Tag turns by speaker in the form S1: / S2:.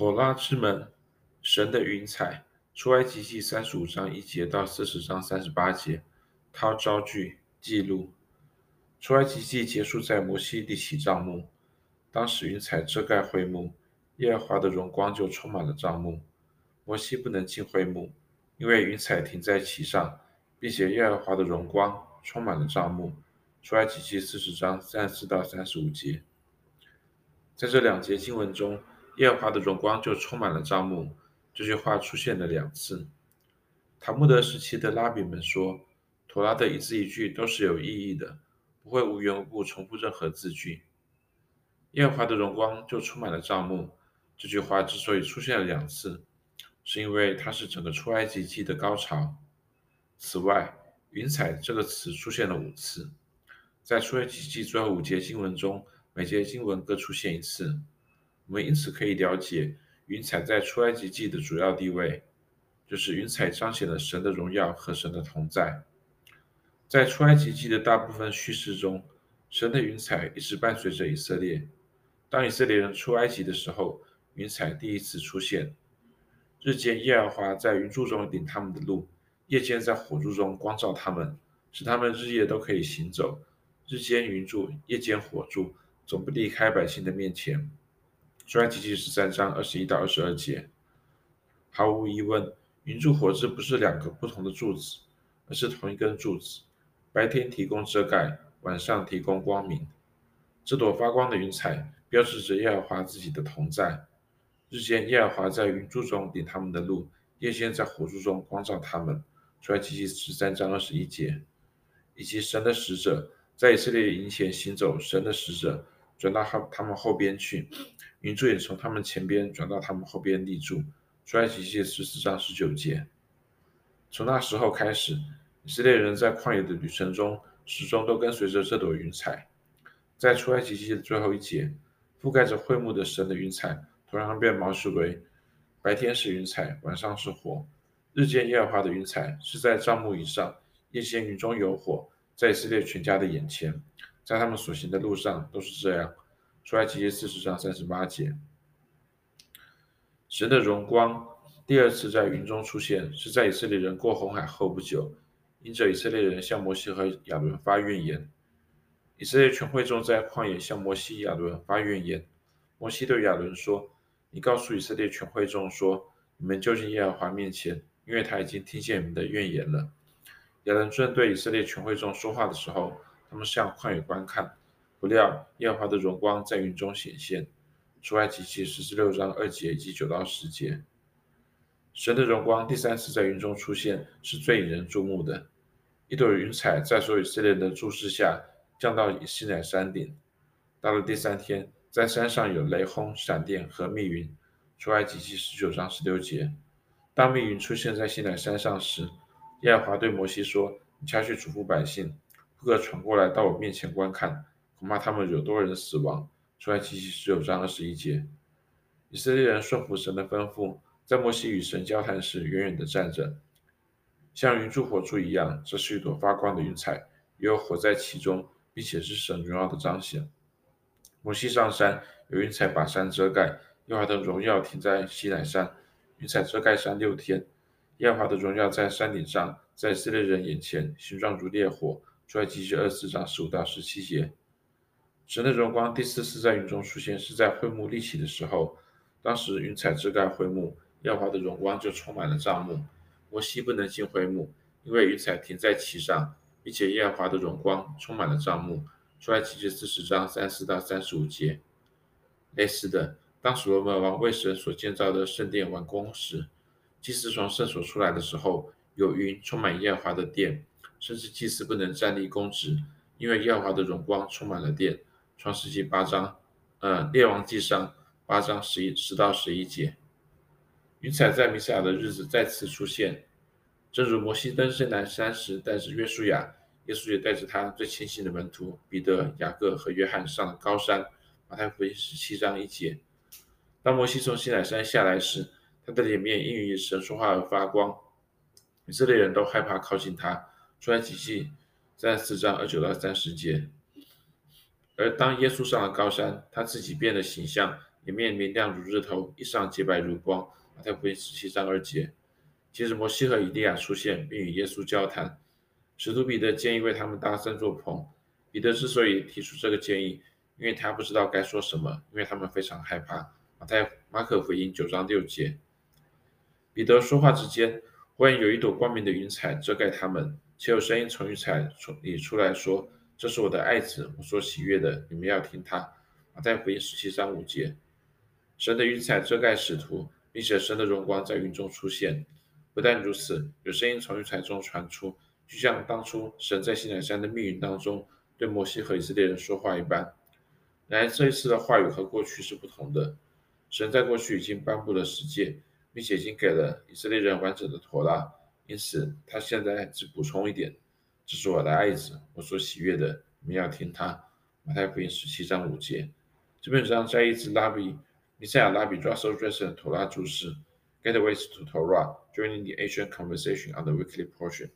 S1: 妥拉之门，神的云彩，出埃及记三十五章一节到四十章三十八节，他招聚记录。出埃及记结束在摩西立起帐幕，当时云彩遮盖会幕，耶和华的荣光就充满了帐幕。摩西不能进会幕，因为云彩停在其上，并且耶和华的荣光充满了帐幕。出埃及记四十章三十四到三十五节，在这两节经文中。耶和华的荣光就充满了帐幕。这句话出现了两次。塔木德时期的拉比们说，妥拉的一字一句都是有意义的，不会无缘无故重复任何字句。耶和华的荣光就充满了帐幕。这句话之所以出现了两次，是因为它是整个出埃及记的高潮。此外，云彩这个词出现了五次，在出埃及记最后五节经文中，每节经文各出现一次。我们因此可以了解云彩在出埃及记的主要地位，就是云彩彰显了神的荣耀和神的同在。在出埃及记的大部分叙事中，神的云彩一直伴随着以色列。当以色列人出埃及的时候，云彩第一次出现。日间耶和华在云柱中领他们的路，夜间在火柱中光照他们，使他们日夜都可以行走。日间云柱，夜间火柱，总不离开百姓的面前。出埃及记十三章二十一到二十二节，毫无疑问，云柱火柱不是两个不同的柱子，而是同一根柱子。白天提供遮盖，晚上提供光明。这朵发光的云彩标志着耶和华自己的同在。日间，耶和华在云柱中领他们的路；夜间，在火柱中光照他们。出埃及记十三章二十一节，以及神的使者在以色列营前行走，神的使者转到后他们后边去。云柱也从他们前边转到他们后边立住。出埃及记十四章十九节。从那时候开始，以色列人在旷野的旅程中，始终都跟随着这朵云彩。在出埃及记的最后一节，覆盖着会幕的神的云彩，同样被描述为：白天是云彩，晚上是火。日间耶和华的云彩是在帐幕以上，夜间云中有火，在以色列全家的眼前，在他们所行的路上都是这样。出埃及记四十章三十八节，神的荣光第二次在云中出现，是在以色列人过红海后不久，因着以色列人向摩西和亚伦发怨言。以色列全会众在旷野向摩西、亚伦发怨言。摩西对亚伦说：“你告诉以色列全会众说，你们就近耶和华面前，因为他已经听见你们的怨言了。”亚伦正对以色列全会众说话的时候，他们向旷野观看。不料，耶和华的荣光在云中显现。出埃及记十六章二节以及九到十节，神的荣光第三次在云中出现，是最引人注目的。一朵云彩在所有以色列人的注视下降到以西乃山顶。到了第三天，在山上有雷轰、闪电和密云。出埃及记十九章十六节，当密云出现在西乃山上时，耶和华对摩西说：“你下去嘱咐百姓，各个传过来到我面前观看。”恐怕他们有多人死亡。出埃及记十九章二十一节，以色列人顺服神的吩咐，在摩西与神交谈时，远远地站着，像云柱火柱一样。这是一朵发光的云彩，有火在其中，并且是神荣耀的彰显。摩西上山，有云彩把山遮盖，耶和华的荣耀停在西乃山，云彩遮盖山六天。耶和华的荣耀在山顶上，在以色列人眼前，形状如烈火。出埃及记二十四章十五到十七节。神的荣光第四次在云中出现，是在会幕立起的时候。当时云彩遮盖会幕，耶和华的荣光就充满了帐幕。摩西不能进会幕，因为云彩停在其上，并且耶和华的荣光充满了帐幕。出埃及记四十章三十到三十五节。类似的，当所罗门王为神所建造的圣殿完工时，祭司从圣所出来的时候，有云充满耶和华的殿，甚至祭司不能站立供职，因为耶和华的荣光充满了殿。创世纪八章，呃，列王记上八章十一十到十一节，云彩在弥赛亚的日子再次出现，正如摩西登圣南山时带着约书亚，耶稣也带着他最亲信的门徒彼得、雅各和约翰上了高山。马太福音十七章一节，当摩西从西乃山下来时，他的脸面因与神说话而发光，以色列人都害怕靠近他。出埃及记三十四章二九到三十节。而当耶稣上了高山，他自己变了形象，颜面明亮如日头，衣裳洁白如光。马太福音十七章二节。接着，摩西和以利亚出现，并与耶稣交谈。使徒彼得建议为他们搭三座棚。彼得之所以提出这个建议，因为他不知道该说什么，因为他们非常害怕。马太、马可福音九章六节。彼得说话之间，忽然有一朵光明的云彩遮盖他们，且有声音从云彩里出来说：“这是我的爱子，我所喜悦的，你们要听他。”马太福音十七章五节。神的云彩遮盖使徒，并且神的荣光在云中出现。不但如此，有声音从云彩中传出，就像当初神在西乃山的密云当中对摩西和以色列人说话一般。然而这一次的话语和过去是不同的。神在过去已经颁布了十诫，并且已经给了以色列人完整的妥拉，因此他现在只补充一点：“这是我的爱子，我所喜悦的，你们要听他。”马太福音十七章五节。基本上在一次拉比米赛亚拉比抓手爵士的妥拉注释。Getaways to Torah, joining the ancient conversation on the weekly portion.